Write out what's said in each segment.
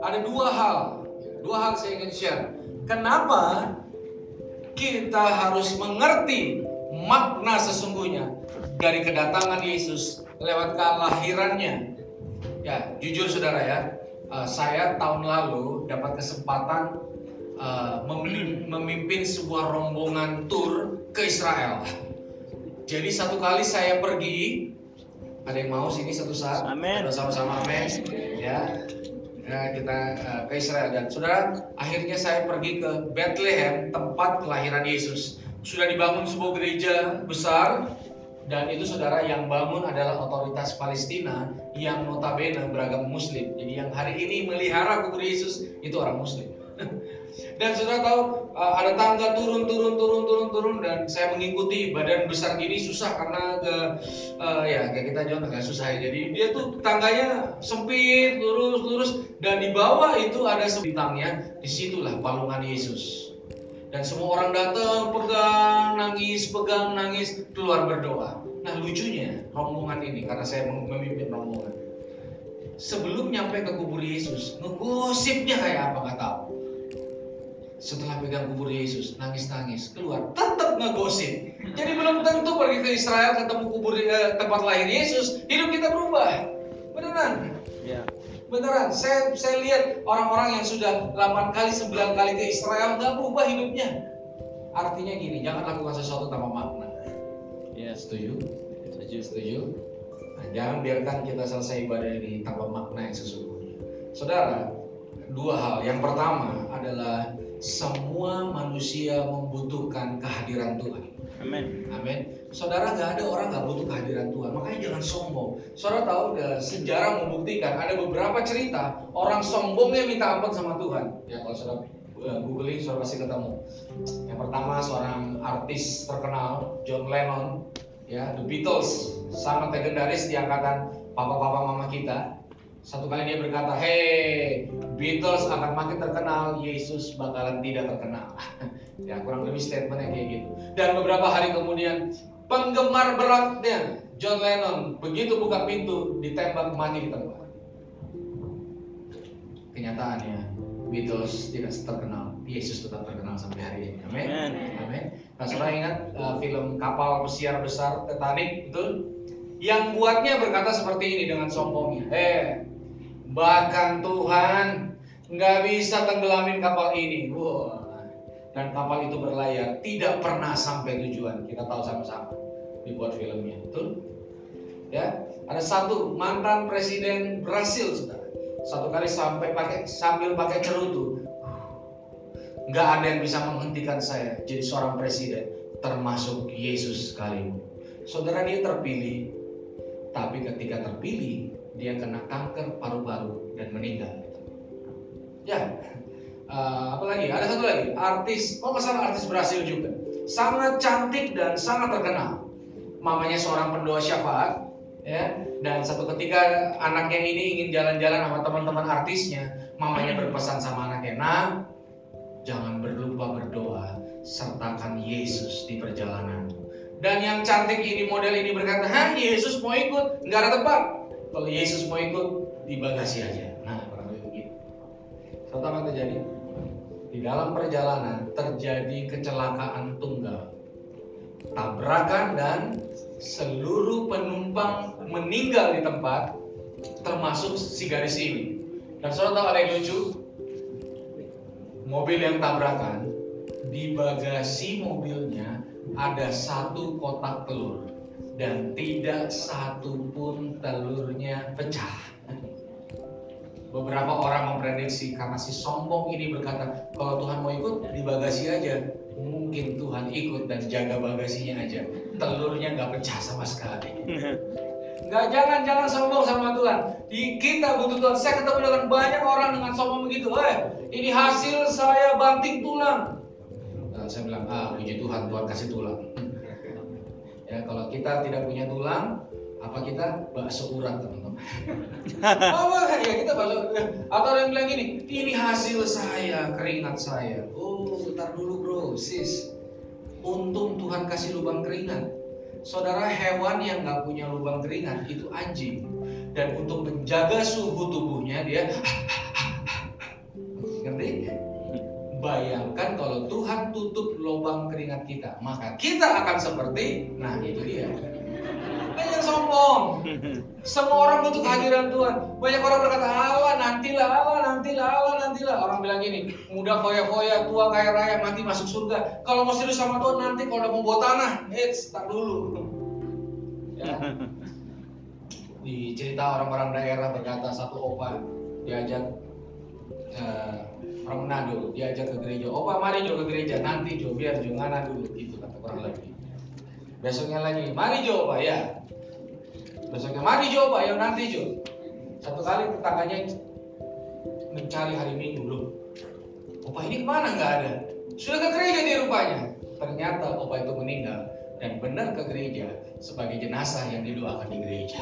Ada dua hal, dua hal saya ingin share. Kenapa kita harus mengerti makna sesungguhnya dari kedatangan Yesus lewat kelahirannya. Ya, jujur saudara ya, uh, saya tahun lalu dapat kesempatan uh, memimpin sebuah rombongan tur ke Israel. Jadi satu kali saya pergi, ada yang mau sini satu saat? Amin. Sama-sama amin. Ya, ya kita uh, ke Israel dan saudara akhirnya saya pergi ke Bethlehem tempat kelahiran Yesus sudah dibangun sebuah gereja besar dan itu saudara yang bangun adalah otoritas Palestina yang notabene beragama Muslim. Jadi yang hari ini melihara kubur Yesus itu orang Muslim. dan saudara tahu uh, ada tangga turun turun turun turun turun dan saya mengikuti badan besar gini susah karena ke uh, ya kayak kita juga agak susah ya. Jadi dia tuh tangganya sempit lurus lurus dan di bawah itu ada sebintangnya di situlah palungan Yesus. Dan semua orang datang pegang nangis pegang nangis keluar berdoa. Nah lucunya rombongan ini karena saya memimpin rombongan. Sebelum nyampe ke kubur Yesus ngegosipnya kayak apa nggak tahu setelah pegang kubur Yesus nangis-nangis keluar tetap ngegosip jadi belum tentu pergi ke Israel ketemu kubur eh, tempat lahir Yesus hidup kita berubah beneran Ya. Beneran, saya saya lihat orang-orang yang sudah 8 kali 9 kali ke Israel nggak berubah hidupnya. Artinya gini, jangan lakukan sesuatu tanpa makna. Ya. Setuju? Setuju. Setuju? Nah, jangan biarkan kita selesai ibadah ini tanpa makna yang sesungguhnya. Saudara, dua hal. Yang pertama adalah semua manusia membutuhkan kehadiran Tuhan. Amin. Amin. Saudara nggak ada orang nggak butuh kehadiran Tuhan. Makanya jangan sombong. Saudara tahu sejarah membuktikan ada beberapa cerita orang sombongnya minta ampun sama Tuhan. Ya kalau saudara eh, googling saudara pasti ketemu. Yang pertama seorang artis terkenal John Lennon, ya The Beatles sangat legendaris di angkatan papa-papa mama kita. Satu kali dia berkata, "Hey, Beatles akan makin terkenal, Yesus bakalan tidak terkenal." ya kurang lebih statementnya kayak gitu. Dan beberapa hari kemudian penggemar beratnya John Lennon begitu buka pintu ditembak mati di tempat. Kenyataannya Beatles tidak terkenal, Yesus tetap terkenal sampai hari ini. Amin. Amin. Nah, saudara ingat uh, film kapal pesiar besar Titanic itu? Yang buatnya berkata seperti ini dengan sombongnya. Eh, bahkan Tuhan nggak bisa tenggelamin kapal ini. Wah. Dan kapal itu berlayar, tidak pernah sampai tujuan. Kita tahu sama-sama dibuat filmnya, betul? Ya, ada satu mantan presiden Brasil, saudara. Satu kali sampai pakai sambil pakai cerutu, nggak ada yang bisa menghentikan saya jadi seorang presiden, termasuk Yesus sekalipun. Saudara dia terpilih, tapi ketika terpilih dia kena kanker paru-paru dan meninggal. Ya, Uh, apa? Ada satu lagi, artis, oh masalah artis Brasil juga. Sangat cantik dan sangat terkenal. Mamanya seorang pendoa syafaat, ya. Dan satu ketika anaknya ini ingin jalan-jalan sama teman-teman artisnya, mamanya berpesan sama anaknya, "Nak, jangan berlupa berdoa, sertakan Yesus di perjalanan." Dan yang cantik ini model ini berkata, "Hah, Yesus mau ikut? Nggak ada tempat." Kalau Yesus mau ikut, di bagasi aja. Nah, kurang lebih begitu. Tahu apa terjadi? Di dalam perjalanan terjadi kecelakaan tunggal. Tabrakan dan seluruh penumpang meninggal di tempat termasuk si gadis ini. Dan saudara tahu ada yang lucu? Mobil yang tabrakan di bagasi mobilnya ada satu kotak telur dan tidak satu pun telurnya pecah. Beberapa orang memprediksi karena si sombong ini berkata, kalau Tuhan mau ikut di bagasi aja, mungkin Tuhan ikut dan jaga bagasinya aja. Telurnya nggak pecah sama sekali. Nggak jangan jangan sombong sama Tuhan. Di kita butuh Tuhan. Saya ketemu dengan banyak orang dengan sombong begitu. Eh, ini hasil saya banting tulang. Nah, saya bilang, puji Tuhan, Tuhan kasih tulang. ya kalau kita tidak punya tulang, apa kita bakso urat teman-teman? oh ya kita bakso. Atau yang bilang gini, ini hasil saya, keringat saya. Oh, bentar dulu bro, sis. Untung Tuhan kasih lubang keringat. saudara hewan yang nggak punya lubang keringat itu anjing. Dan untuk menjaga suhu tubuhnya dia ngerti? Bayangkan kalau Tuhan tutup lubang keringat kita, maka kita akan seperti, nah itu dia. Banyak sombong. Semua orang butuh kehadiran Tuhan. Banyak orang berkata, Allah nantilah, Allah nantilah, Allah nantilah. Orang bilang gini, muda foya-foya, tua kaya raya, mati masuk surga. Kalau mau serius sama Tuhan nanti kalau udah bawa tanah, eh tak dulu. Ya. Di cerita orang-orang daerah berkata satu opa diajak uh, orang Manado diajak ke gereja. Opa mari Jo ke gereja nanti Jo biar Jo ngana dulu gitu kata kurang lebih. Besoknya lagi, mari Jo Pak ya. Besoknya mari Jo Pak ya nanti Jo. Satu kali tetangganya mencari hari Minggu loh. Opa ini ke mana nggak ada? Sudah ke gereja dia rupanya. Ternyata opa itu meninggal dan benar ke gereja sebagai jenazah yang didoakan di gereja.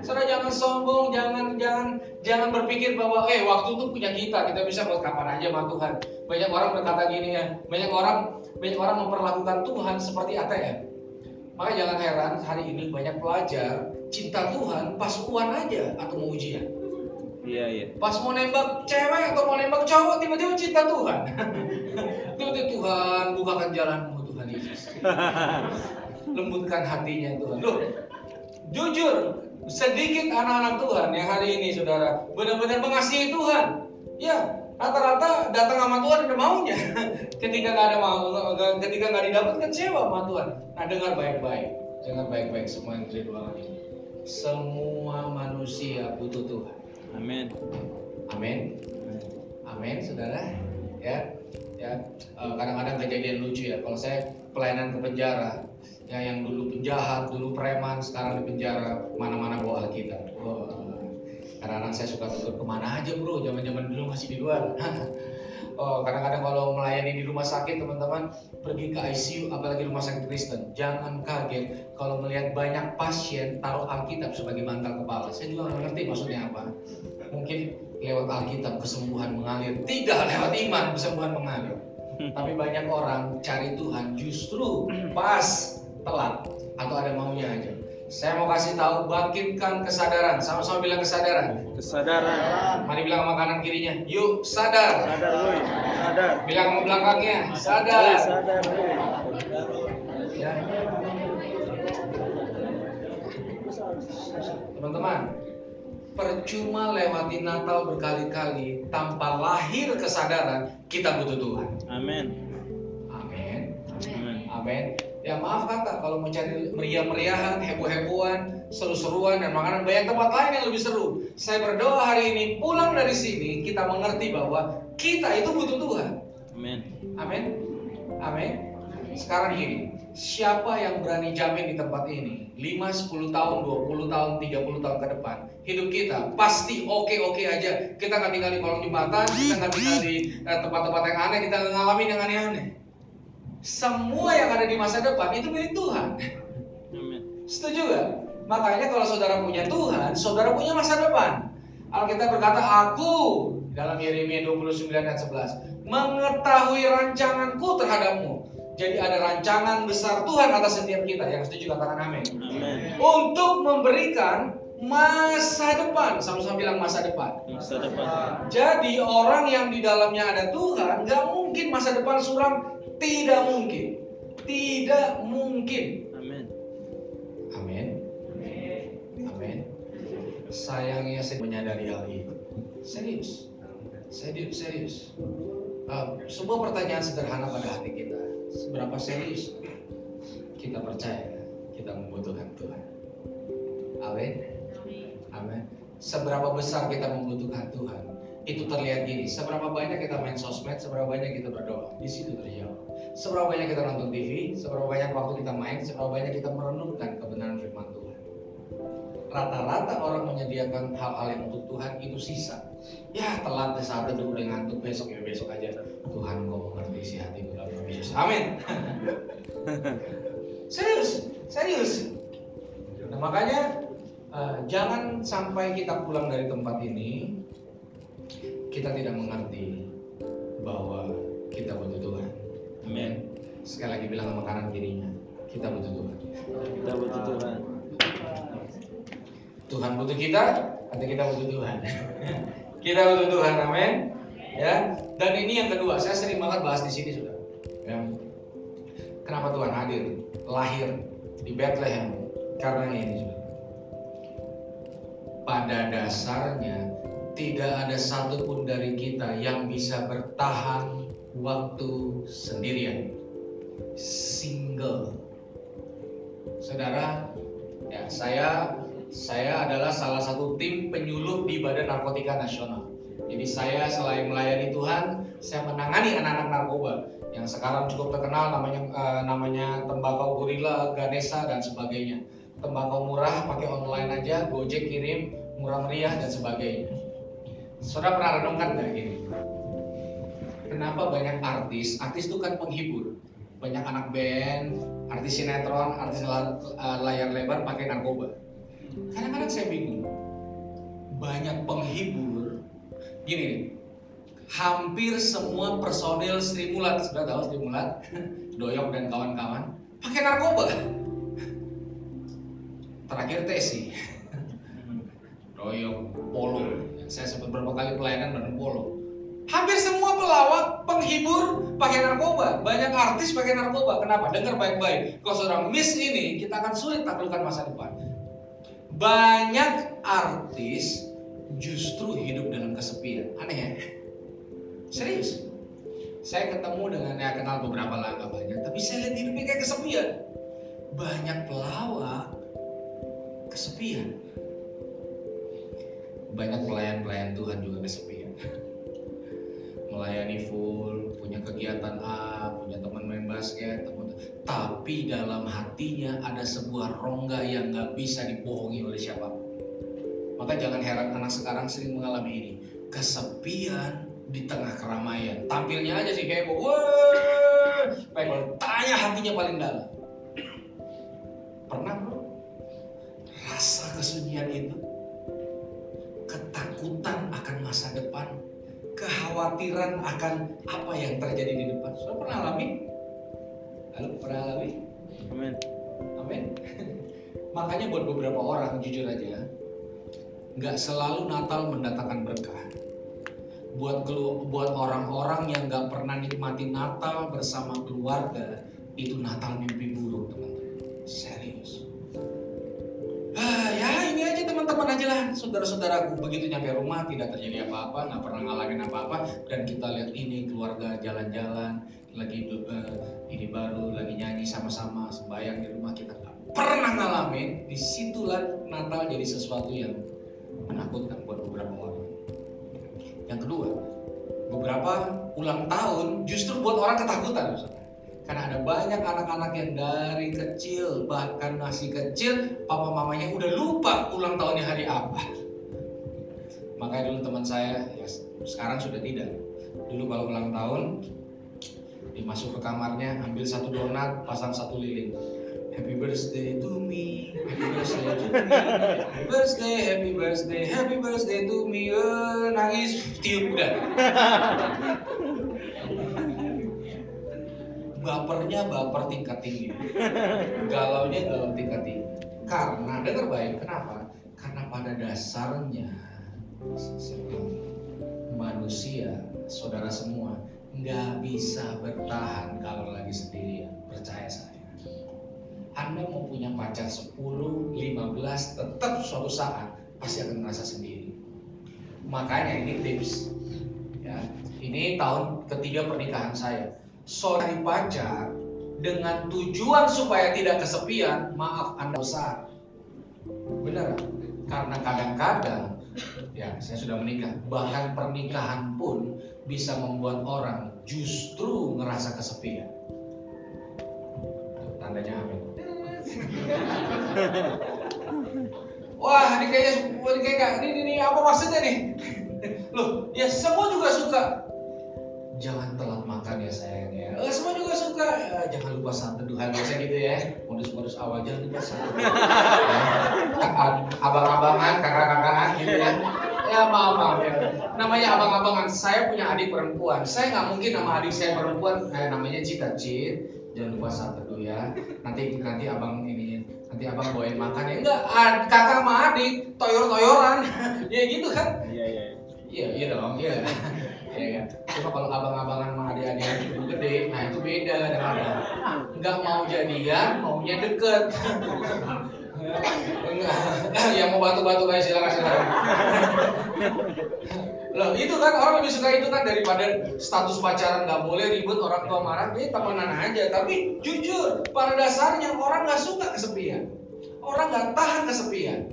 Saudara jangan sombong, jangan jangan jangan berpikir bahwa eh waktu itu punya kita, kita bisa buat kapan aja sama Tuhan. Banyak orang berkata gini ya, banyak orang banyak orang memperlakukan Tuhan seperti ATM. Maka jangan heran hari ini banyak pelajar cinta Tuhan pas uan aja atau mau ujian. Iya, iya. Pas mau nembak cewek atau mau nembak cowok tiba-tiba cinta Tuhan. tiba-tiba Tuhan bukakan jalanmu Tuhan Yesus. Lembutkan hatinya Tuhan. Loh, jujur sedikit anak-anak Tuhan yang hari ini saudara benar-benar mengasihi Tuhan. Ya, rata-rata datang sama Tuhan ada maunya. ketika nggak ada mau, ketika nggak didapat kecewa sama Tuhan. Nah dengar baik-baik, dengar baik-baik semua yang terlibat ini. Semua manusia butuh Tuhan. Amin. Amin. Amin, saudara. Ya, ya. Eh, Kadang-kadang kejadian lucu ya. Kalau saya pelayanan ke penjara, ya yang dulu penjahat, dulu preman, sekarang di penjara, mana-mana bawa Alkitab. Wah, Kadang-kadang saya suka tutur ke mana aja bro, zaman-zaman dulu masih di luar. Oh, kadang-kadang kalau melayani di rumah sakit teman-teman pergi ke ICU apalagi rumah sakit Kristen jangan kaget kalau melihat banyak pasien taruh Alkitab sebagai bantal kepala saya juga nggak ngerti maksudnya apa mungkin lewat Alkitab kesembuhan mengalir tidak lewat iman kesembuhan mengalir tapi banyak orang cari Tuhan justru pas telat atau ada maunya aja saya mau kasih tahu bangkitkan kesadaran sama-sama bilang kesadaran Kesadaran. mari bilang sama kanan kirinya yuk sadar Sadar, Boy. Sadar. bilang sama belakangnya sadar Sadar, Boy. ya teman-teman percuma lewati Natal berkali-kali tanpa lahir kesadaran kita butuh Tuhan Amin. amin Amin. amin ya maaf kata kalau mencari meriah-meriahan heboh-hebohan seru-seruan dan makanan banyak tempat lain yang lebih seru saya berdoa hari ini pulang dari sini kita mengerti bahwa kita itu butuh Tuhan Amin. Amin. Amin. Sekarang gini, siapa yang berani jamin di tempat ini 5, 10 tahun, 20 tahun, 30 tahun ke depan hidup kita pasti oke-oke aja. Kita nggak tinggal di kolong jembatan, kita nggak tinggal di eh, tempat-tempat yang aneh, kita ngalamin yang aneh-aneh. Semua yang ada di masa depan itu milik Tuhan. Setuju gak? Makanya kalau saudara punya Tuhan, saudara punya masa depan. Alkitab berkata, aku dalam Yeremia 29 ayat 11 mengetahui rancanganku terhadapmu. Jadi ada rancangan besar Tuhan atas setiap kita. Yang setuju katakan amin. Amin. Untuk memberikan masa depan. Sama-sama bilang masa depan. Masa depan. Jadi orang yang di dalamnya ada Tuhan, nggak mungkin masa depan suram. Tidak mungkin. Tidak mungkin. Amin. Amin. Amin. Sayangnya saya menyadari hal itu. Serius. Serius, serius. Uh, sebuah pertanyaan sederhana pada hati kita. Seberapa serius kita percaya kita membutuhkan Tuhan? Amin. Amin. Seberapa besar kita membutuhkan Tuhan? Itu terlihat gini. Seberapa banyak kita main sosmed, seberapa banyak kita berdoa. Di situ terjawab. Seberapa banyak kita nonton TV, seberapa banyak waktu kita main, seberapa banyak kita merenungkan kebenaran firman Tuhan. Rata-rata orang menyediakan hal-hal yang untuk Tuhan itu sisa. Ya telat saat itu udah ngantuk besok ya besok aja. Tuhan kau mengerti isi nama Yesus. Amin. serius, serius. Nah, makanya eh, jangan sampai kita pulang dari tempat ini kita tidak mengerti bahwa kita butuh Tuhan. Amin. Sekali lagi bilang sama kanan kirinya, kita butuh Tuhan. Kita butuh Tuhan. Tuhan butuh kita, atau kita butuh Tuhan. kita butuh Tuhan, amin. Ya. Dan ini yang kedua, saya sering banget bahas di sini sudah. Ya. Kenapa Tuhan hadir, lahir di Bethlehem? Karena ini. Pada dasarnya tidak ada satupun dari kita yang bisa bertahan waktu sendirian, single. Saudara, ya saya saya adalah salah satu tim penyuluh di Badan Narkotika Nasional. Jadi saya selain melayani Tuhan, saya menangani anak-anak narkoba yang sekarang cukup terkenal namanya eh, namanya tembakau gorila, Ganesha dan sebagainya. Tembakau murah pakai online aja, Gojek kirim, murah meriah dan sebagainya. Saudara pernah renungkan nggak gini? Kenapa banyak artis? Artis itu kan penghibur. Banyak anak band, artis sinetron, artis eh, layar lebar pakai narkoba. Kadang-kadang saya bingung. Banyak penghibur. Gini hampir semua personil Sri Mulat, sudah tahu Doyok dan kawan-kawan, pakai narkoba. Terakhir Tesi, Doyok, Polo. Saya sempat berapa kali pelayanan bareng Polo. Hampir semua pelawak, penghibur pakai narkoba. Banyak artis pakai narkoba. Kenapa? Dengar baik-baik. Kalau seorang miss ini, kita akan sulit taklukkan masa depan. Banyak artis justru hidup dalam kesepian. Aneh ya? Serius. Saya ketemu dengan ya kenal beberapa lah banyak, tapi saya lihat hidupnya kayak kesepian. Banyak pelawak kesepian. Banyak pelayan-pelayan Tuhan juga kesepian. Melayani full, punya kegiatan A, punya teman main basket, teman tapi dalam hatinya ada sebuah rongga yang nggak bisa dibohongi oleh siapa pun. Maka jangan heran anak sekarang sering mengalami ini. Kesepian di tengah keramaian. Tampilnya aja sih kayak wah, pengen tanya hatinya paling dalam. Pernah bro? Rasa kesunyian itu, ketakutan akan masa depan, kekhawatiran akan apa yang terjadi di depan. Sudah pernah alami? Halo, pernah alami? Amin. Amin. Makanya buat beberapa orang jujur aja, nggak selalu Natal mendatangkan berkah. Buat buat orang-orang yang nggak pernah nikmati Natal bersama keluarga, itu Natal mimpi buruk teman-teman. Serius. Ah, ya ini aja teman-teman aja lah saudara-saudaraku begitu nyampe rumah tidak terjadi apa-apa nggak pernah ngalamin apa-apa dan kita lihat ini keluarga jalan-jalan lagi eh, ini baru lagi nyanyi sama-sama sembahyang di rumah kita nggak pernah ngalamin di situlah Natal jadi sesuatu yang menakutkan buat beberapa orang yang kedua beberapa ulang tahun justru buat orang ketakutan karena ada banyak anak-anak yang dari kecil bahkan masih kecil papa mamanya udah lupa ulang tahunnya hari apa. Makanya dulu teman saya ya sekarang sudah tidak. Dulu kalau ulang tahun dimasuk ke kamarnya ambil satu donat pasang satu lilin Happy birthday to me, happy birthday to me, happy birthday, happy birthday, happy birthday to me. Eh, nangis, tiup udah. Bapernya baper tingkat tinggi, galaunya galau tingkat tinggi. Karena dengar baik, kenapa? Karena pada dasarnya manusia, saudara semua, nggak bisa bertahan kalau lagi sendirian. Percaya saya. Anda mau punya pacar 10, 15, tetap suatu saat pasti akan merasa sendiri. Makanya ini tips. Ya, ini tahun ketiga pernikahan saya. Saudari pacar dengan tujuan supaya tidak kesepian, maaf Anda besar. Benar? Karena kadang-kadang ya saya sudah menikah, bahkan pernikahan pun bisa membuat orang justru ngerasa kesepian. Tandanya amin. Wah, ini kayaknya ini kayak ini, ini, ini apa maksudnya nih? Loh, ya semua juga suka. Jangan telat makan ya sayang ya. Eh, semua juga suka. Eh, jangan lupa saat teduhan biasa gitu ya. Modus-modus awal jangan lupa teduhan. Ya. Abang-abangan, kakak-kakakan gitu ya. Ya maaf maaf ya. Namanya abang-abangan. Saya punya adik perempuan. Saya nggak mungkin nama adik saya perempuan kayak namanya Cita Cit. Jangan lupa saat teduh ya. Nanti nanti abang ini nanti abang bawain makan ya enggak ad- kakak sama adik toyor-toyoran ya gitu kan Iya, iya. iya iya dong iya Iya kan? Cuma kalau abang-abangan sama adik-adik itu gede, nah itu beda dengan nggak mau jadian, maunya deket. Enggak, yang mau batu-batu kayak silakan silakan. Loh itu kan orang lebih suka itu kan daripada status pacaran nggak boleh ribut orang tua marah, dia temenan aja. Tapi jujur, pada dasarnya orang nggak suka kesepian. Orang nggak tahan kesepian.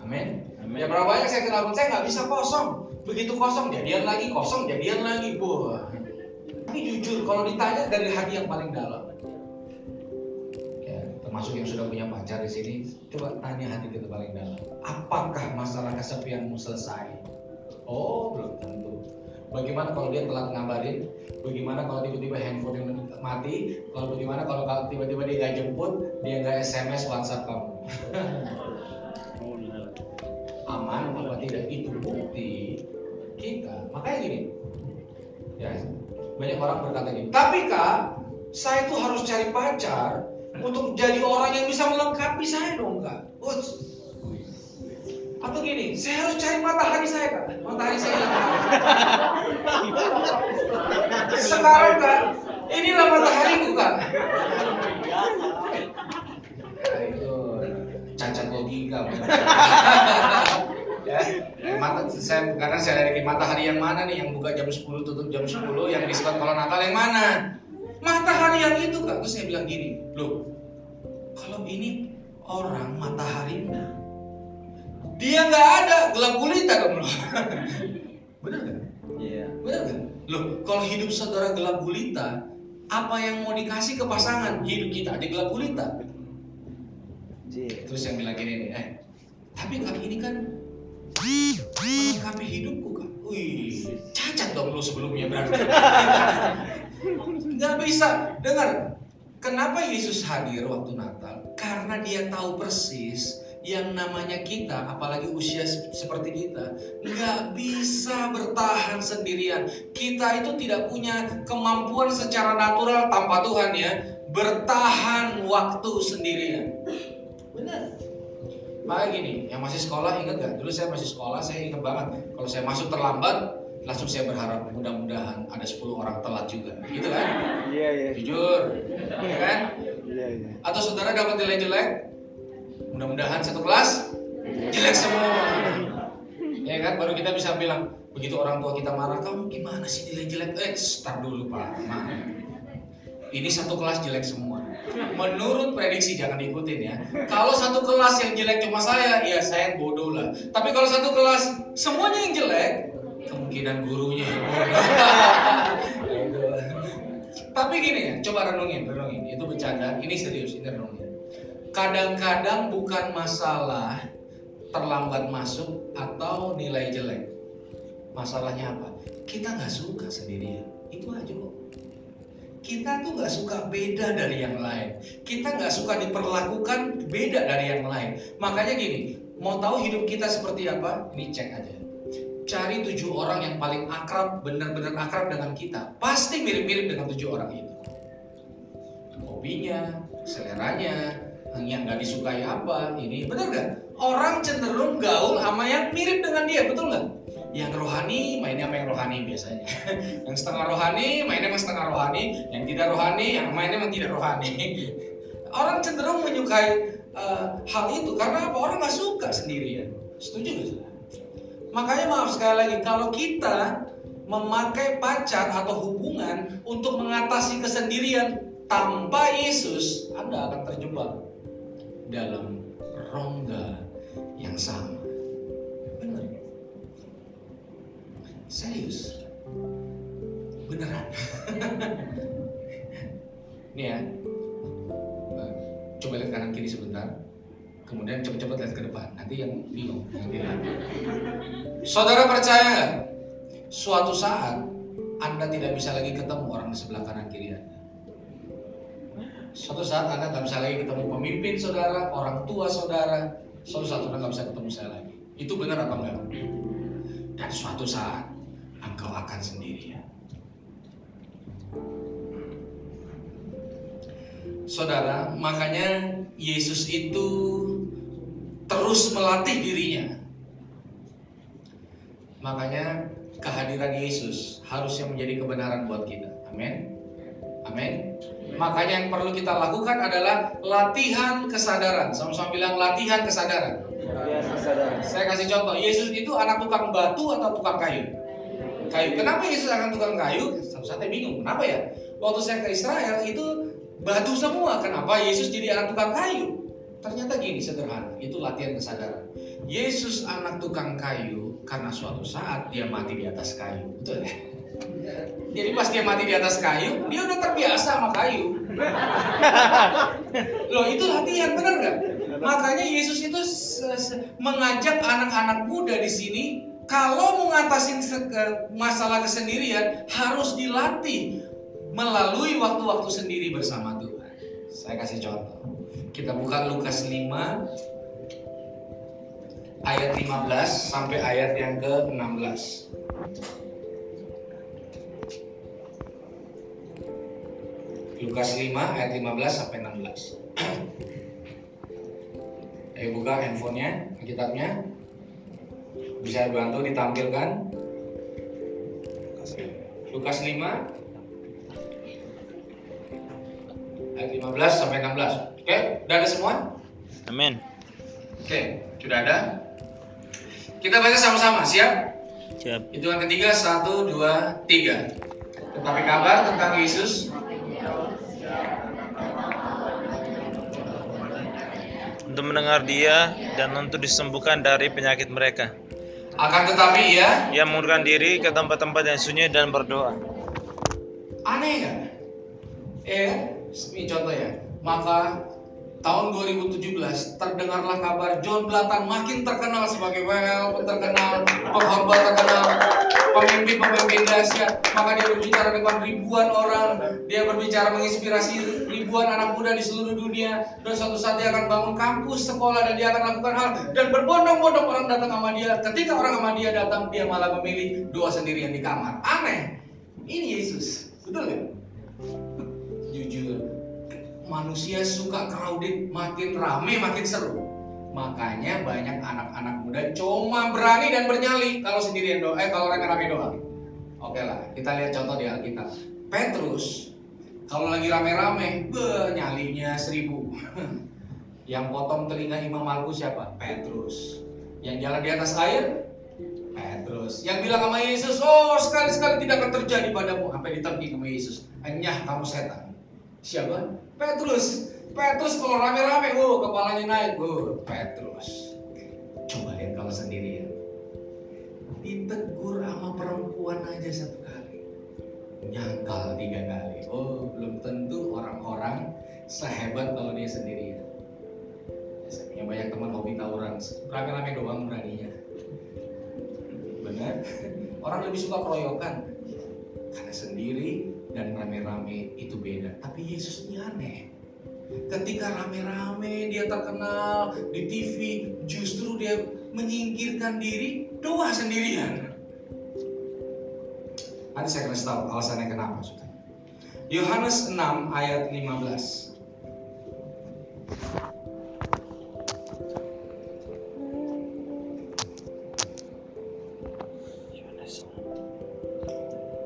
Amin. Amin. Ya berapa banyak saya kenal saya nggak bisa kosong. Begitu kosong jadian lagi, kosong jadian lagi, buah. Tapi jujur kalau ditanya dari hati yang paling dalam, ya, termasuk yang sudah punya pacar di sini, coba tanya hati kita paling dalam. Apakah masalah kesepianmu selesai? Oh, belum tentu. Bagaimana kalau dia telat ngabarin? Bagaimana kalau tiba-tiba handphone mati? Kalau bagaimana kalau tiba-tiba dia nggak jemput, dia nggak SMS WhatsApp kamu? Aman apa tidak itu bukti kita makanya gini ya banyak orang berkata gini tapi kak saya tuh harus cari pacar untuk jadi orang yang bisa melengkapi saya dong kak Uts. Atau gini? Saya harus cari matahari saya kak. Matahari saya. Hilang. sekarang kak inilah matahariku kak. Ya, cacat logika ya. Mata saya karena saya dari matahari yang mana nih? Yang buka jam 10 tutup jam 10 yang diskon kalau nakal yang mana? Matahari yang itu kak. Terus saya bilang gini loh kalau ini orang mataharinya dia nggak ada gelap gulita dong loh bener kan Iya. bener kan loh kalau hidup saudara gelap gulita apa yang mau dikasih ke pasangan hidup kita di gelap gulita Iya. Terus yang bilang gini nih, eh, tapi kami ini kan melengkapi hidupku kan. Wih, cacat dong lu sebelumnya berarti. Nggak bisa. Dengar, kenapa Yesus hadir waktu Natal? Karena dia tahu persis yang namanya kita, apalagi usia se- seperti kita, nggak bisa bertahan sendirian. Kita itu tidak punya kemampuan secara natural tanpa Tuhan ya, bertahan waktu sendirian. Benar. Makanya gini, yang masih sekolah ingat gak? Dulu saya masih sekolah, saya ingat banget. Kalau saya masuk terlambat, langsung saya berharap mudah-mudahan ada 10 orang telat juga. Gitu kan? Iya, iya. Jujur, ya kan? Iya, iya. Atau saudara dapat nilai jelek, mudah-mudahan satu kelas jelek semua. Ya kan? Baru kita bisa bilang, begitu orang tua kita marah, kamu gimana sih nilai jelek? Eh, start dulu pak, maaf. Ini satu kelas jelek semua. Menurut prediksi jangan diikutin ya. Kalau satu kelas yang jelek cuma saya, ya saya bodoh lah. Tapi kalau satu kelas semuanya yang jelek, kemungkinan gurunya yang bodoh. Tapi gini ya, coba renungin, renungin. Itu bercanda, ini serius, ini renungin. Kadang-kadang bukan masalah terlambat masuk atau nilai jelek. Masalahnya apa? Kita nggak suka sendirian. Itu aja kok. Kita tuh nggak suka beda dari yang lain. Kita nggak suka diperlakukan beda dari yang lain. Makanya gini, mau tahu hidup kita seperti apa? Ini cek aja. Cari tujuh orang yang paling akrab, benar-benar akrab dengan kita. Pasti mirip-mirip dengan tujuh orang itu. Hobinya, seleranya, yang nggak disukai apa, ini benar nggak? Orang cenderung gaul sama yang mirip dengan dia, betul nggak? Yang rohani mainnya sama yang rohani biasanya. yang setengah rohani mainnya sama setengah rohani, yang tidak rohani yang mainnya sama tidak rohani. Orang cenderung menyukai eh, hal itu karena apa? Orang nggak suka sendirian. Setuju nggak? Makanya maaf sekali lagi, kalau kita memakai pacar atau hubungan untuk mengatasi kesendirian tanpa Yesus, Anda akan terjebak dalam rongga yang sama. Benar. Serius. Beneran. Nih ya. Eh, Coba lihat kanan kiri sebentar. Kemudian cepet-cepet lihat ke depan. Nanti yang bingung. Dilihat. Saudara percaya? Suatu saat Anda tidak bisa lagi ketemu orang di sebelah kanan kiri Anda. Suatu saat Anda nggak bisa lagi ketemu pemimpin saudara, orang tua saudara. Suatu saat Anda nggak bisa ketemu saya lagi. Itu benar apa enggak? Dan suatu saat engkau akan sendirian. saudara, makanya Yesus itu terus melatih dirinya. Makanya kehadiran Yesus harusnya menjadi kebenaran buat kita. Amin. Amin. Makanya yang perlu kita lakukan adalah latihan kesadaran. Sama-sama bilang latihan kesadaran. Saya kasih contoh, Yesus itu anak tukang batu atau tukang kayu? Kayu. Kenapa Yesus anak tukang kayu? Satu saat saya bingung, kenapa ya? Waktu saya ke Israel itu batu semua. Kenapa Yesus jadi anak tukang kayu? Ternyata gini sederhana, itu latihan kesadaran. Yesus anak tukang kayu karena suatu saat dia mati di atas kayu. Betul ya? Jadi pas dia mati di atas kayu, dia udah terbiasa sama kayu. Loh itu latihan, bener nggak? Makanya Yesus itu mengajak anak-anak muda di sini kalau mengatasi masalah kesendirian harus dilatih melalui waktu-waktu sendiri bersama Tuhan. Saya kasih contoh. Kita buka Lukas 5 ayat 15 sampai ayat yang ke-16. Lukas 5 ayat 15 sampai 16. Ayo buka handphonenya, kitabnya. Bisa dibantu ditampilkan. Lukas 5 ayat 15 sampai 16. Oke, udah ada semua? Amin. Oke, sudah ada. Kita baca sama-sama, siap? Siap. Hitungan ketiga, satu, dua, tiga. Tetapi kabar tentang Yesus Untuk mendengar dia dan untuk disembuhkan dari penyakit mereka. akan tetapi ya Ia mengundurkan diri ke tempat-tempat yang sunyi dan berdoa. aneh nggak? Eh, ini contoh ya. Maka tahun 2017 terdengarlah kabar John Blatan makin terkenal sebagai well, terkenal, pengkhotbah terkenal, pemimpin-pemimpin dahsyat. Maka dia berbicara dengan ribuan orang, dia berbicara menginspirasi ribuan anak muda di seluruh dunia. Dan suatu saat dia akan bangun kampus, sekolah, dan dia akan lakukan hal. Dan berbondong-bondong orang datang sama dia. Ketika orang sama dia datang, dia malah memilih doa sendirian di kamar. Aneh. Ini Yesus, betul nggak? Jujur, manusia suka crowded, makin rame makin seru. Makanya banyak anak-anak muda cuma berani dan bernyali kalau sendirian doa, eh kalau rame-rame doa. Oke lah, kita lihat contoh di Alkitab. Petrus, kalau lagi rame-rame, be, nyalinya seribu. Yang potong telinga Imam Markus siapa? Petrus. Yang jalan di atas air? Petrus. Yang bilang sama Yesus, oh sekali-sekali tidak akan terjadi padamu. Sampai ditempik sama Yesus. Enyah kamu setan. Siapa? Petrus. Petrus kalau rame-rame, oh kepalanya naik, oh Petrus. Coba lihat kalau sendirian. Satu kali. Nyangkal tiga kali. Oh, belum tentu orang-orang sehebat kalau dia sendirian. Saya punya banyak teman hobi tawuran, rame-rame doang beraninya. Benar? Orang lebih suka keroyokan. Karena sendiri dan rame-rame itu beda. Tapi Yesus ini aneh. Ketika rame-rame dia terkenal di TV, justru dia menyingkirkan diri doa sendirian. Nanti saya kasih tahu alasannya kenapa. saudara. Yohanes 6 ayat 15.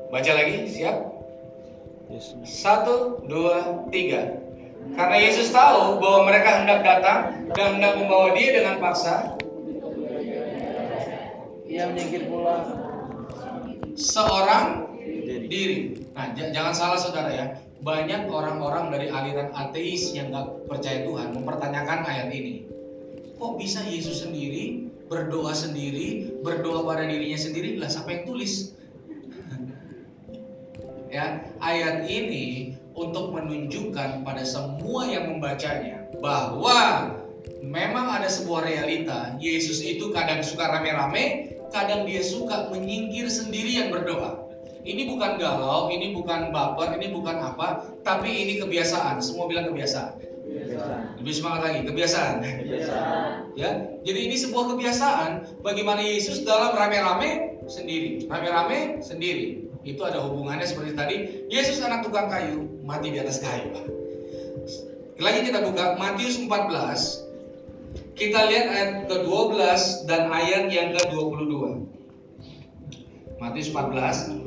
Baca lagi, siap? Satu, dua, tiga. Karena Yesus tahu bahwa mereka hendak datang dan hendak membawa dia dengan paksa, Ia menyingkir pula seorang Diri. Nah, jangan salah saudara ya. Banyak orang-orang dari aliran ateis yang gak percaya Tuhan mempertanyakan ayat ini. Kok bisa Yesus sendiri berdoa sendiri, berdoa pada dirinya sendiri? Lah siapa yang tulis? ya, ayat ini untuk menunjukkan pada semua yang membacanya bahwa memang ada sebuah realita. Yesus itu kadang suka rame-rame, kadang dia suka menyingkir sendiri yang berdoa. Ini bukan galau, ini bukan baper, ini bukan apa, tapi ini kebiasaan. Semua bilang kebiasaan. Kebiasaan. Lebih semangat lagi, kebiasaan. Kebiasaan. Ya, jadi ini sebuah kebiasaan bagaimana Yesus dalam rame-rame sendiri, rame-rame sendiri. Itu ada hubungannya seperti tadi. Yesus anak tukang kayu, mati di atas kayu. Lagi kita buka Matius 14. Kita lihat ayat ke-12 dan ayat yang ke-22. Matius 14.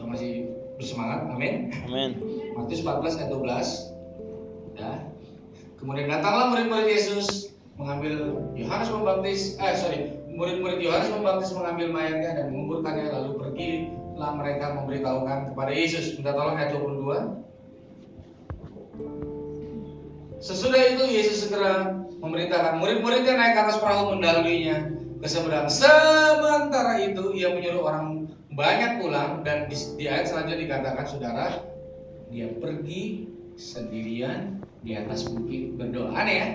So, masih bersemangat, amin. Amin. Matius 14 ayat 12. Ya. Kemudian datanglah murid-murid Yesus mengambil Yohanes membaptis, eh sorry, murid-murid Yohanes membaptis mengambil mayatnya dan menguburkannya lalu pergilah mereka memberitahukan kepada Yesus. Minta tolong ayat 22. Sesudah itu Yesus segera memerintahkan murid-muridnya naik ke atas perahu mendahulinya ke seberang. Sementara itu ia menyuruh orang banyak pulang dan di, di ayat selanjutnya dikatakan saudara dia pergi sendirian di atas bukit berdoa. Aneh ya?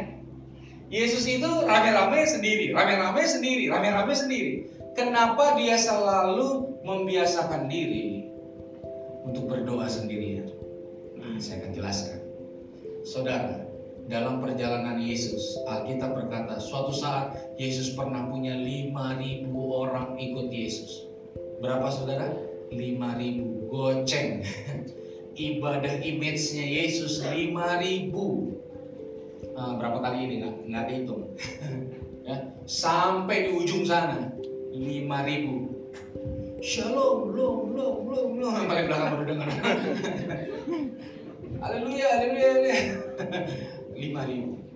Yesus itu rame-rame sendiri, rame-rame sendiri, rame-rame sendiri. Kenapa dia selalu membiasakan diri untuk berdoa sendirian? Nah, saya akan jelaskan. Saudara, dalam perjalanan Yesus, Alkitab berkata, suatu saat Yesus pernah punya 5000 orang ikut Yesus. Berapa saudara? 5000 goceng. Ibadah image-nya Yesus 5000. Ah, berapa kali ini nggak nggak dihitung. ya, sampai di ujung sana 5000. Shalom, belum, belum, belum, belum. Yang paling belakang baru dengar. Haleluya, haleluya, haleluya. 5000.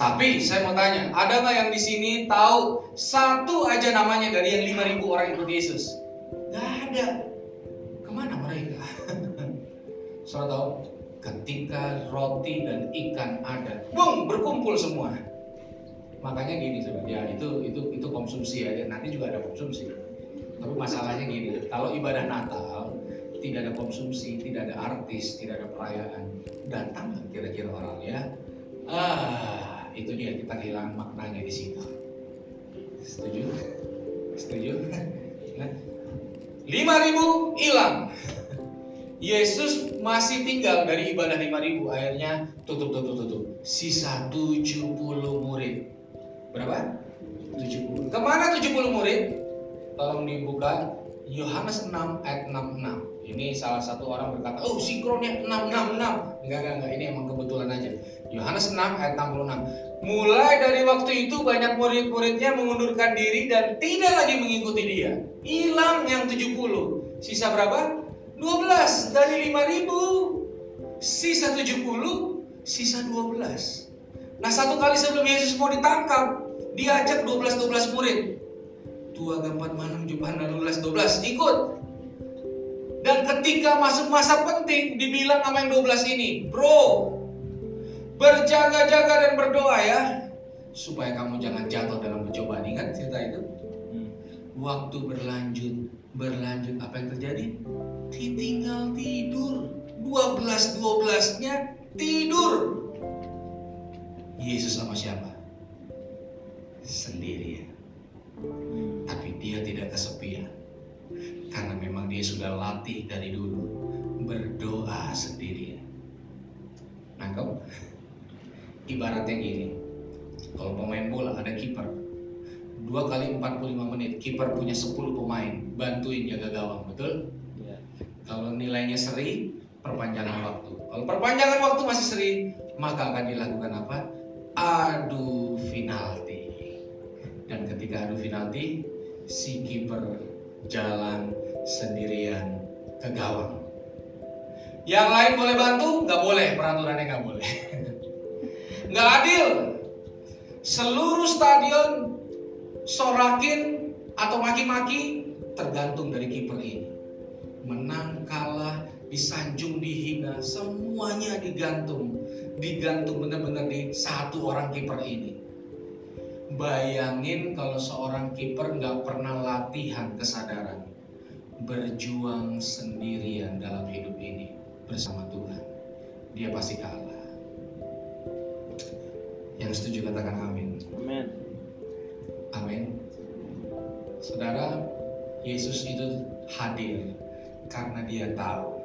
Tapi saya mau tanya, ada nggak yang di sini tahu satu aja namanya dari yang 5000 orang ikut Yesus? Nggak ada. Ke mana mereka? Saudara tahu, ketika roti dan ikan ada, bung berkumpul semua. Makanya gini saudara, ya itu itu itu konsumsi aja. Nanti juga ada konsumsi. Tapi masalahnya gini, kalau ibadah Natal tidak ada konsumsi, tidak ada artis, tidak ada perayaan, datang kira-kira orang ya? Ah, itu dia kita kehilangan maknanya di situ. Setuju? Setuju? Lima ribu hilang. Yesus masih tinggal dari ibadah 5000 akhirnya tutup tutup tutup. Sisa 70 murid. Berapa? 70. Ke mana 70 murid? Tolong dibuka Yohanes 6 ayat 66. Ini salah satu orang berkata, "Oh, sinkronnya 666." Enggak, enggak, enggak, ini emang kebetulan aja. Yohanes 6 ayat 66. Mulai dari waktu itu banyak murid-muridnya mengundurkan diri dan tidak lagi mengikuti dia. Hilang yang 70. Sisa berapa? 12 dari 5000 sisa 70 sisa 12 nah satu kali sebelum Yesus mau ditangkap diajak 12-12 murid tua gampat manang jumpahan lalu 12 ikut dan ketika masuk masa penting dibilang sama yang 12 ini bro berjaga-jaga dan berdoa ya supaya kamu jangan jatuh dalam percobaan. Ingat cerita itu? Waktu berlanjut berlanjut apa yang terjadi? Ditinggal tidur. 12 12-nya tidur. Yesus sama siapa? Sendirian tapi dia tidak kesepian. Karena memang dia sudah latih dari dulu berdoa sendirian nangkep ibaratnya gini. Kalau pemain bola ada kiper. Dua kali 45 menit kiper punya 10 pemain. Bantuin jaga gawang betul? Ya. kalau nilainya seri perpanjangan waktu. Kalau perpanjangan waktu masih seri maka akan dilakukan apa? Adu finalti. Dan ketika adu finalti si kiper jalan sendirian ke gawang. Yang lain boleh bantu? Nggak boleh. Peraturannya nggak boleh nggak adil seluruh stadion sorakin atau maki-maki tergantung dari kiper ini. Menang kalah, disanjung dihina, semuanya digantung. Digantung benar-benar di satu orang kiper ini. Bayangin kalau seorang kiper nggak pernah latihan kesadaran. Berjuang sendirian dalam hidup ini bersama Tuhan. Dia pasti kalah. Yang setuju katakan amin. Amin. Amin. Saudara, Yesus itu hadir karena dia tahu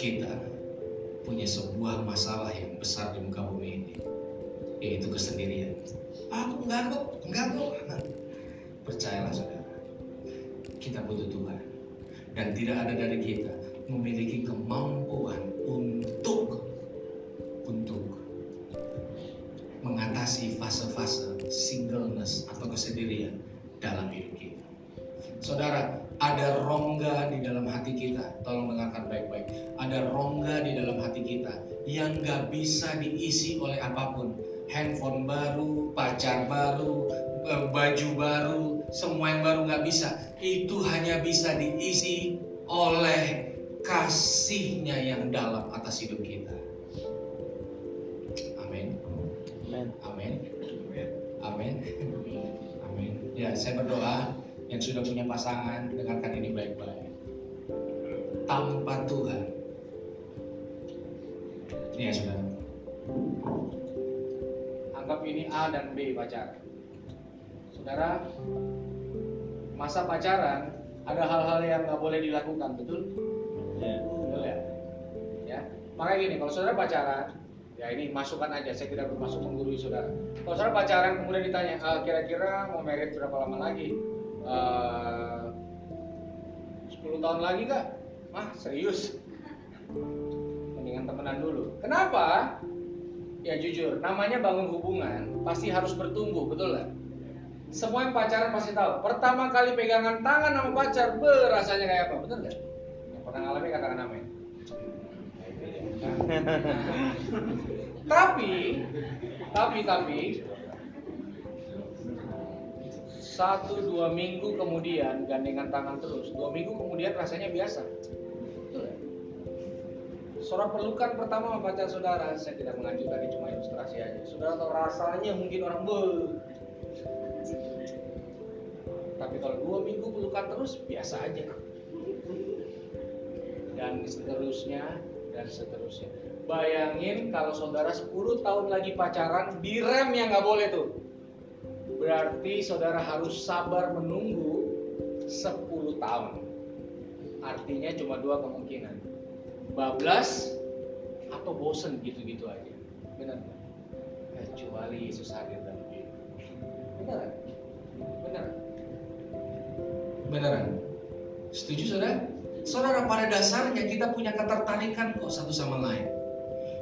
kita punya sebuah masalah yang besar di muka bumi ini, yaitu kesendirian. Aku enggak kok, enggak kok. Percayalah saudara, kita butuh Tuhan dan tidak ada dari kita memiliki kemampuan untuk mengatasi fase-fase singleness atau kesendirian dalam hidup kita. Saudara, ada rongga di dalam hati kita. Tolong dengarkan baik-baik. Ada rongga di dalam hati kita yang gak bisa diisi oleh apa pun. Handphone baru, pacar baru, eh, baju baru, semua yang baru gak bisa. Itu hanya bisa diisi oleh kasihnya yang dalam atas hidup kita. Saya berdoa yang sudah punya pasangan dengarkan ini baik-baik. Tanpa Tuhan. Ini ya saudara. Anggap ini A dan B pacaran. Saudara, masa pacaran ada hal-hal yang nggak boleh dilakukan, betul? Ya. Betul ya? Ya. Makanya gini, kalau saudara pacaran, ya ini masukan aja, saya tidak bermaksud menggurui saudara. Kalau saudara pacaran kemudian ditanya, "Ah, kira-kira mau merit berapa lama lagi? Eh, 10 tahun lagi kak? Mah serius? Mendingan temenan dulu. Kenapa? Ya jujur, namanya bangun hubungan pasti harus bertumbuh, betul nggak? Semua yang pacaran pasti tahu. Pertama kali pegangan tangan sama pacar, berasanya kayak apa? Betul nggak? Pernah ngalamin katakan amin. tapi, tapi, tapi, satu dua minggu kemudian gandengan tangan terus, dua minggu kemudian rasanya biasa. Nggak? Seorang pelukan pertama pacar saudara, saya tidak mengajukan ini cuma ilustrasi aja. Saudara tahu rasanya mungkin orang be. Tapi kalau dua minggu pelukan terus biasa aja. Dan seterusnya dan seterusnya. Bayangin kalau saudara 10 tahun lagi pacaran, direm yang nggak boleh tuh. Berarti saudara harus sabar menunggu 10 tahun. Artinya cuma dua kemungkinan. Bablas atau bosen gitu-gitu aja. Benar kecuali Yesus hadir dalam hidup benar benar. Beneran. Setuju saudara? Saudara pada dasarnya kita punya ketertarikan kok satu sama lain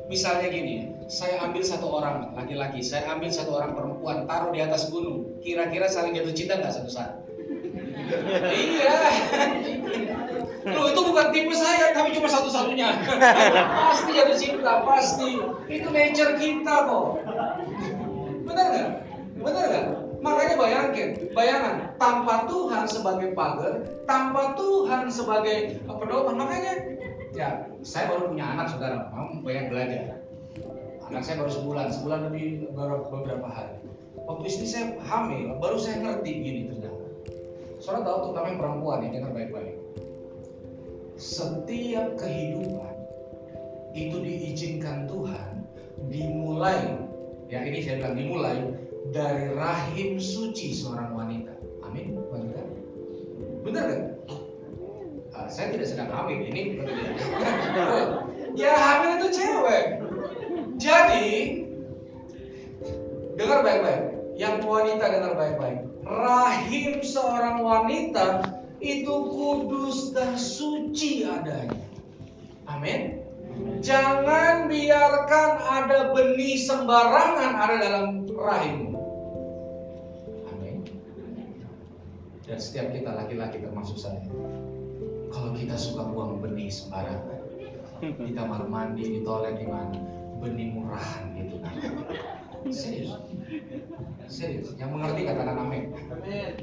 misalnya gini ya saya ambil satu orang laki-laki saya ambil satu orang perempuan taruh di atas gunung kira-kira saling jatuh cinta nggak satu saat iya Loh itu bukan tipe saya, tapi cuma satu-satunya. pasti jatuh cinta, pasti. Itu nature kita kok. Benar nggak? Benar nggak? Makanya bayangin, bayangan tanpa Tuhan sebagai pagar, tanpa Tuhan sebagai pedoman, makanya ya saya baru punya anak saudara, mau banyak belajar. Anak saya baru sebulan, sebulan lebih baru beberapa hari. Waktu istri saya hamil, baru saya ngerti gini ternyata. Soalnya tahu terutama yang perempuan ya, dengar baik-baik setiap kehidupan itu diizinkan Tuhan dimulai ya ini saya bilang dimulai dari rahim suci seorang wanita amin wanita benar kan saya tidak sedang hamil ini ya ya hamil itu cewek jadi dengar baik-baik yang wanita dengar baik-baik rahim seorang wanita itu kudus dan suci adanya. Amin. Jangan biarkan ada benih sembarangan ada dalam rahimmu. Amin. Dan setiap kita laki-laki termasuk saya, kalau kita suka buang benih sembarangan, di kamar mandi, di toilet, di mana, benih murahan gitu kan. Serius. Serius. Yang mengerti katakan amin.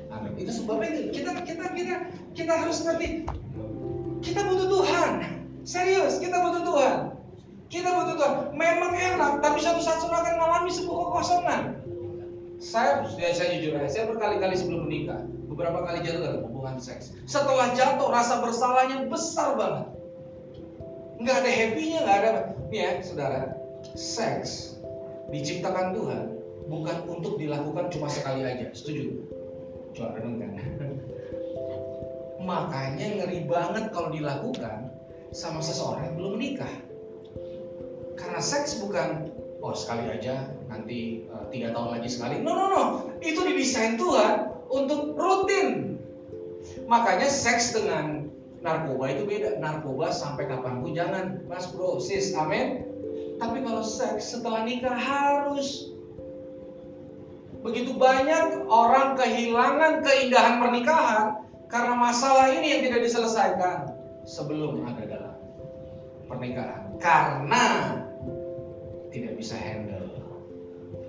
Amin. Itu sebabnya kita kita kita kita harus ngerti kita butuh Tuhan. Serius, kita butuh Tuhan. Kita butuh Tuhan. Memang enak, tapi suatu saat akan mengalami sebuah kekosongan. Saya, ya, saya jujur ya, saya berkali-kali sebelum menikah, beberapa kali jatuh dalam hubungan seks. Setelah jatuh, rasa bersalahnya besar banget. Nggak ada happy-nya, nggak ada. Ya, saudara, seks diciptakan Tuhan bukan untuk dilakukan cuma sekali aja. Setuju? Coba renungkan. Makanya ngeri banget kalau dilakukan sama seseorang yang belum menikah. Karena seks bukan oh sekali aja nanti uh, tiga tahun lagi sekali. No no no, itu didesain Tuhan untuk rutin. Makanya seks dengan narkoba itu beda. Narkoba sampai kapan pun jangan, mas bro, sis, amin. Tapi kalau seks setelah nikah harus. Begitu banyak orang kehilangan keindahan pernikahan karena masalah ini yang tidak diselesaikan sebelum ada dalam pernikahan. Karena tidak bisa handle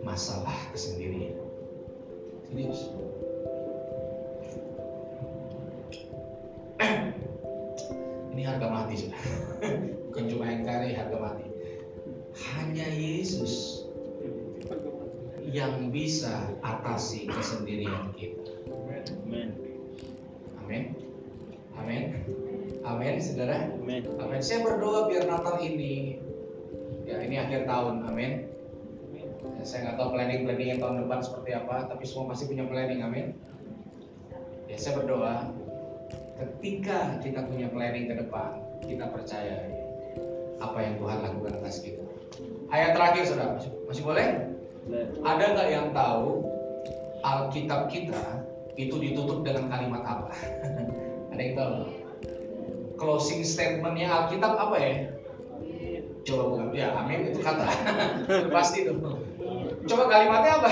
masalah kesendirian. Serius. Ini harga mati sudah. Bukan cuma NKRI harga mati. Hanya Yesus yang bisa atasi kesendirian kita. Amin. Amin. Amin. Amin, saudara. Amin. Amin. Saya berdoa biar Natal ini, ini akhir tahun. Amin. Ya, saya nggak tahu planning planning tahun depan seperti apa, tapi semua pasti punya planning. Amin. Ya saya berdoa, ketika kita punya planning ke depan, kita percaya apa yang Tuhan lakukan atas kita. Ayat terakhir, saudara, masih, masih boleh? Ada nggak yang tahu Alkitab kita itu ditutup dengan kalimat apa? Ada yang tahu? Closing statementnya Alkitab apa ya? Coba buka. Ya, amin itu kata. Pasti itu. Coba kalimatnya apa?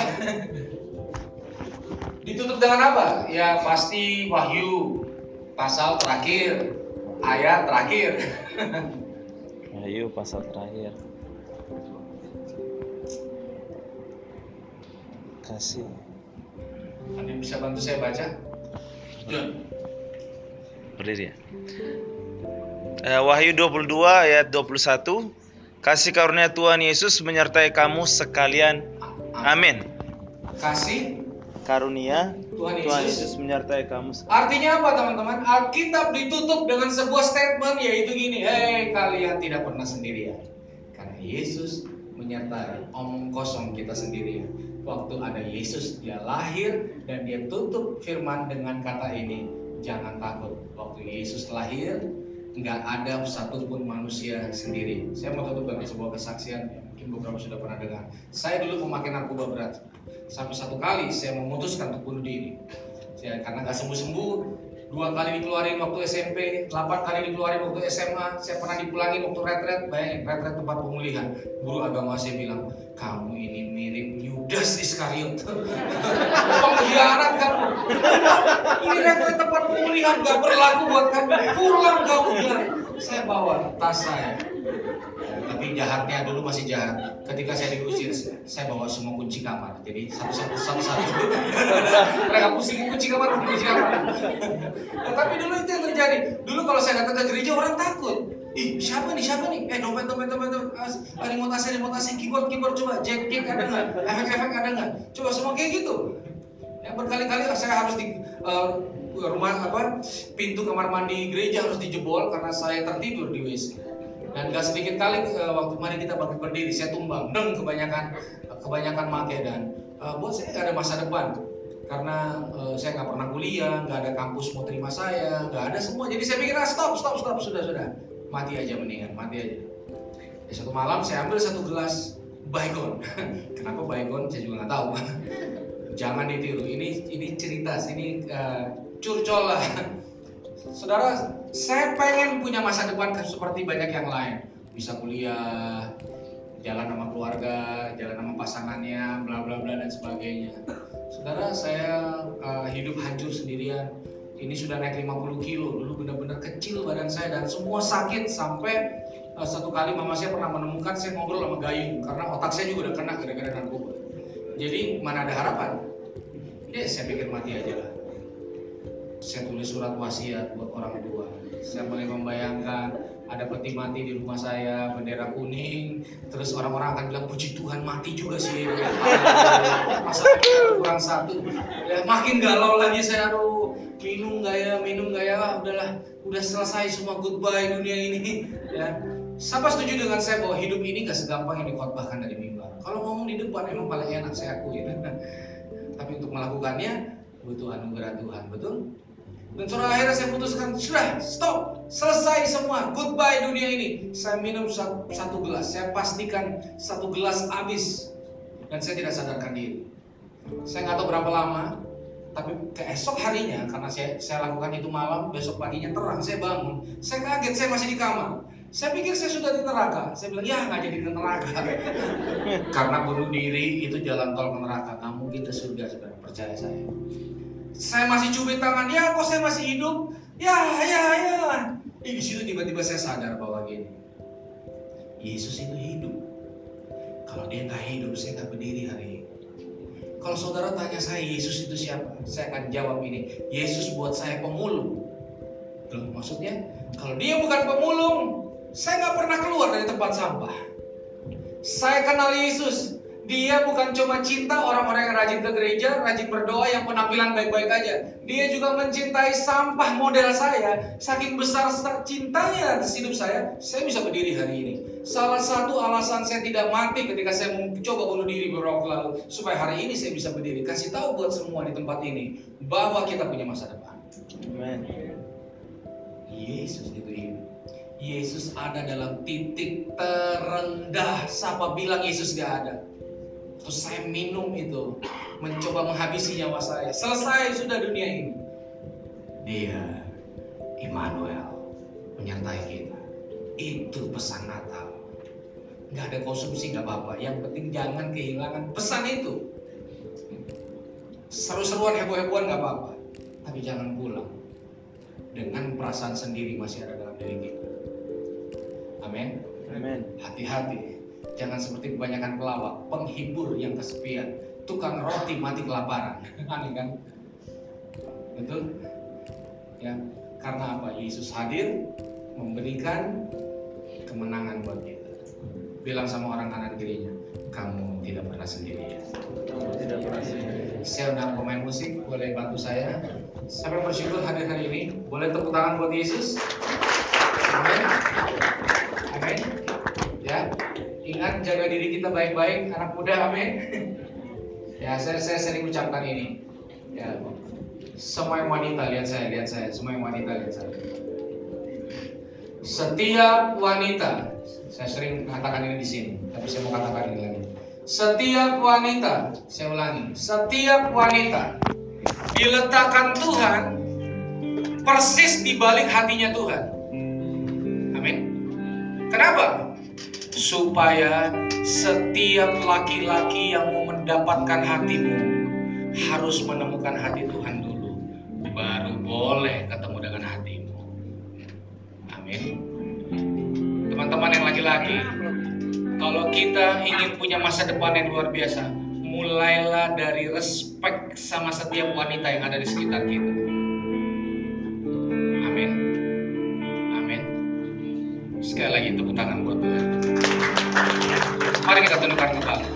Ditutup dengan apa? Ya pasti Wahyu pasal terakhir, ayat terakhir. Ayo pasal terakhir. Kasih. Ada yang bisa bantu saya baca? John. Berdiri ya. Eh, Wahyu 22 ayat 21. Kasih karunia Tuhan Yesus menyertai kamu sekalian. Amin. Kasih Karunia Tuhan Tuhan Yesus. Yesus menyertai kamu. sekalian. Artinya apa teman-teman? Alkitab ditutup dengan sebuah statement yaitu gini, Hei kalian tidak pernah sendirian. Karena Yesus menyertai omong kosong kita sendirian. Waktu ada Yesus, dia lahir dan dia tutup firman dengan kata ini, jangan takut. Waktu Yesus lahir, nggak ada satupun manusia sendiri. Saya mau tutup dengan sebuah kesaksian mungkin beberapa sudah pernah dengar. Saya dulu memakai narkoba berat. Sampai satu kali saya memutuskan untuk bunuh diri. Saya karena nggak sembuh-sembuh, dua kali dikeluarin waktu SMP, delapan kali dikeluarin waktu SMA, saya pernah dipulangin waktu retret, bayangin retret tempat pemulihan. Guru agama saya bilang, kamu ini mirip Yudas Iskariot. Pengkhianat kamu. Ini retret tempat pemulihan gak berlaku buat kamu. Pulang kamu. Saya bawa tas saya. Tapi jahatnya dulu masih jahat. Ketika saya diusir, saya bawa semua kunci kamar. Jadi satu-satu satu-satu. Mereka pusingin kunci kamar, kunci kamar. Nah, tapi dulu itu yang terjadi. Dulu kalau saya datang ke gereja orang takut. Ih, siapa nih, siapa nih? Eh, dompet, dompet, dompet, dompet. Remote AC, remote AC, keyboard, keyboard, coba. Jack, jack ada nggak? Efek-efek ada nggak? Coba semua kayak gitu. Ya, berkali-kali saya harus di eh, rumah apa pintu kamar mandi gereja harus dijebol karena saya tertidur di WC. Dan gak sedikit kali eh, waktu mari kita bangkit berdiri saya tumbang, deng kebanyakan kebanyakan make dan eh, buat saya gak ada masa depan karena eh, saya nggak pernah kuliah, nggak ada kampus mau terima saya, nggak ada semua. Jadi saya pikir ah, stop, stop, stop, sudah, sudah, mati aja mendingan, mati aja. Ya, satu malam saya ambil satu gelas baygon. Kenapa baygon? Saya juga nggak tahu. Jangan ditiru. Ini ini cerita, ini uh, curcol lah. Saudara, saya pengen punya masa depan seperti banyak yang lain. Bisa kuliah, jalan sama keluarga, jalan sama pasangannya, bla bla bla dan sebagainya. Saudara, saya uh, hidup hancur sendirian. Ini sudah naik 50 kilo, dulu benar-benar kecil badan saya dan semua sakit sampai uh, satu kali mama saya pernah menemukan saya ngobrol sama Gayung karena otak saya juga udah kena gara-gara narkoba. Jadi mana ada harapan? Ya saya pikir mati aja lah. Saya tulis surat wasiat buat orang tua. Saya mulai membayangkan ada peti mati di rumah saya, bendera kuning, terus orang-orang akan bilang puji Tuhan mati juga sih. Masa kurang satu. Ya, makin galau lagi saya aduh minum nggak ya, minum nggak ya, ah, udahlah, udah selesai semua goodbye dunia ini. Ya, Siapa setuju dengan saya bahwa hidup ini gak segampang yang dikhotbahkan dari mimbar. Kalau ngomong di depan emang paling enak saya akui. Tapi untuk melakukannya butuh anugerah Tuhan, betul? Dan saudara akhirnya saya putuskan, sudah stop, selesai semua, goodbye dunia ini. Saya minum satu, gelas, saya pastikan satu gelas habis dan saya tidak sadarkan diri. Saya nggak tahu berapa lama, Tapi keesok harinya karena saya saya lakukan itu malam, besok paginya terang saya bangun. Saya kaget saya masih di kamar. Saya pikir saya sudah di neraka. Saya bilang ya nggak jadi ke neraka. karena bunuh diri itu jalan tol ke neraka. Mungkin ke surga saudara percaya saya. Saya masih cubit tangan. Ya kok saya masih hidup? Ya ya ya. Eh, di situ tiba-tiba saya sadar bahwa gini. Yesus itu hidup. Kalau dia nggak hidup, saya nggak berdiri hari ini. Kalau saudara tanya saya Yesus itu siapa, saya akan jawab ini. Yesus buat saya pemulung. Loh, maksudnya kalau dia bukan pemulung, saya nggak pernah keluar dari tempat sampah. Saya kenal Yesus. Dia bukan cuma cinta orang-orang yang rajin ke gereja, rajin berdoa, yang penampilan baik-baik aja. Dia juga mencintai sampah model saya. Saking besar cintanya atas hidup saya, saya bisa berdiri hari ini. Salah satu alasan saya tidak mati ketika saya mencoba bunuh diri beberapa waktu lalu, supaya hari ini saya bisa berdiri. Kasih tahu buat semua di tempat ini bahwa kita punya masa depan. Amen. Yesus itu hidup. Yesus ada dalam titik terendah. Siapa bilang Yesus gak ada? Terus saya minum itu, mencoba menghabisi nyawa saya. Selesai sudah dunia ini. Dia Immanuel menyertai kita. Itu pesan Natal. Gak ada konsumsi gak apa-apa. Yang penting jangan kehilangan pesan itu. Seru-seruan heboh-hebohan gak apa-apa. Tapi jangan pulang dengan perasaan sendiri masih ada dalam diri kita. Amin. Amen. Hati-hati, jangan seperti kebanyakan pelawak, penghibur yang kesepian, tukang roti mati kelaparan. Aneh kan? Betul? Ya, karena apa? Yesus hadir memberikan kemenangan buat kita. Bilang sama orang kanan kirinya, kamu tidak pernah sendirian. Kamu tidak pernah sendiri. Saya undang pemain musik, boleh bantu saya. Siapa yang bersyukur hadir hari ini? Boleh tepuk tangan buat Yesus. Amin. Amin. Ya, ingat jaga diri kita baik-baik, anak muda. Amin. Ya, saya, saya sering ucapkan ini. Ya, semua yang wanita lihat saya, lihat saya. Semua yang wanita lihat saya. Setiap wanita, saya sering katakan ini di sini, tapi saya mau katakan ini lagi. Setiap wanita, saya ulangi, setiap wanita diletakkan Tuhan persis di balik hatinya Tuhan. Amin. Kenapa? Supaya setiap laki-laki yang mau mendapatkan hatimu harus menemukan hati Tuhan dulu, baru boleh ketemu dengan hatimu. Amin. Teman-teman yang laki-laki, kalau kita ingin punya masa depan yang luar biasa, mulailah dari respect sama setiap wanita yang ada di sekitar kita. Kita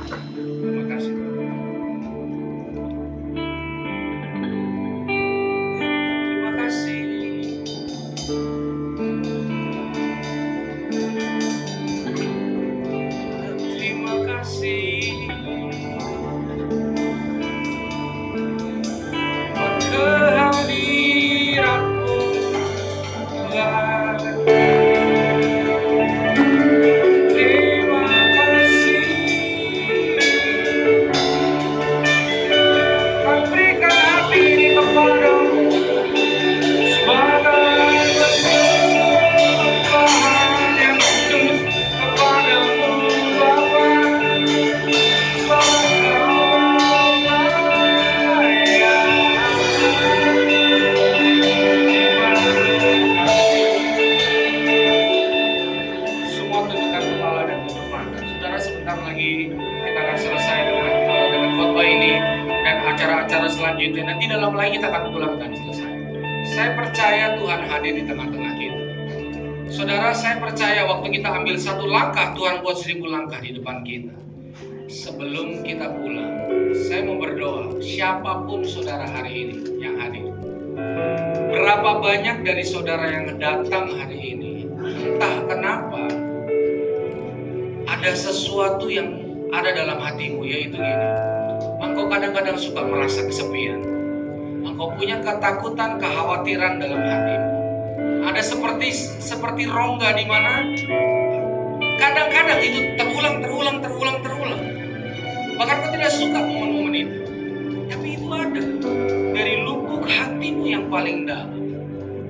hadir di tengah-tengah kita. Saudara, saya percaya waktu kita ambil satu langkah, Tuhan buat seribu langkah di depan kita. Sebelum kita pulang, saya mau berdoa, siapa pun saudara hari ini yang hadir. Berapa banyak dari saudara yang datang hari ini, entah kenapa, ada sesuatu yang ada dalam hatimu, yaitu gini. Engkau kadang-kadang suka merasa kesepian. Engkau punya ketakutan, kekhawatiran dalam hatimu. Ada seperti seperti rongga di mana kadang-kadang itu terulang, terulang, terulang, terulang. Bahkan kau tidak suka momen-momen itu. Tapi itu ada. Dari paling dalam.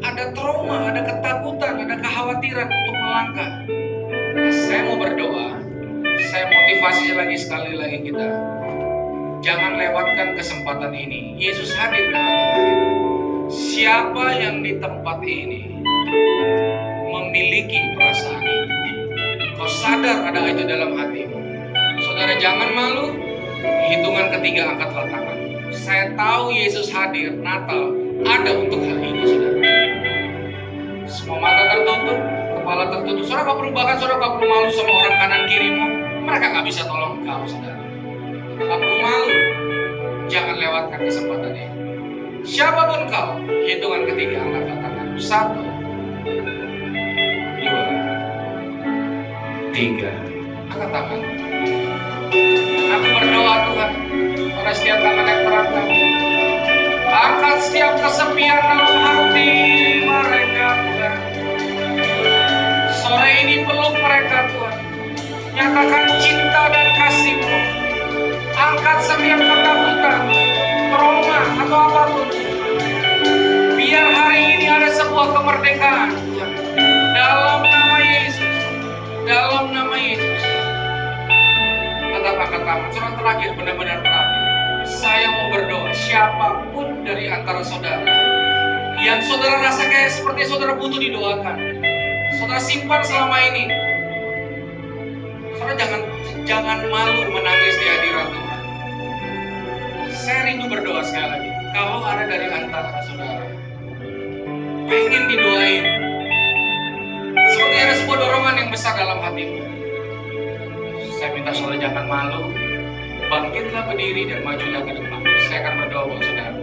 Ada trauma, ada ketakutan, ada kekhawatiran untuk melangkah. Saya mau berdoa, saya motivasi lagi sekali lagi kita. Jangan lewatkan kesempatan ini. Yesus hadir dalam. Siapa yang di tempat ini memiliki perasaan itu? Kau sadar ada itu dalam hatimu. Saudara jangan malu. Hitungan ketiga angkatlah tangan. Saya tahu Yesus hadir Natal ada untuk hal ini, saudara. Semua mata tertutup, kepala tertutup. Saudara gak perlu bahkan saudara gak perlu malu sama orang kanan kirimu. Mereka gak bisa tolong kau, saudara. Gak perlu malu. Jangan lewatkan kesempatan ini. Siapa pun kau, hitungan ketiga angkatlah tangan. Satu, tiga. Angkat tangan. Aku berdoa Tuhan pada setiap tangan yang terangkat. Angkat setiap kesepian dalam hati mereka Tuhan. Sore ini peluk mereka Tuhan. Nyatakan cinta dan kasih-Mu. Angkat setiap ketakutan, trauma atau apa pun. Biar hari ini ada sebuah kemerdekaan Dalam nama Yesus. Tangan. Surat terakhir, benar-benar terakhir. Saya mau berdoa, siapa pun dari antara saudara yang saudara rasa kayak seperti saudara butuh didoakan. Saudara simpan selama ini. Saudara jangan jangan malu menangis di hadirat Tuhan. Saya rindu berdoa sekali lagi. Kalau ada dari antara saudara pengen didoain, seperti ada sebuah dorongan yang besar dalam hatimu. Saya minta saudara jangan malu, bangkitlah berdiri dan majulah ke depan. Saya akan berdoa buat saudara.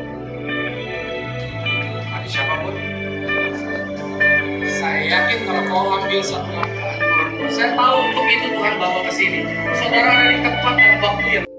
Ada siapa pun, saya yakin kalau kau ambil satu langkah, saya tahu untuk itu Tuhan bawa ke sini. Saudara ada di tempat dan waktu yang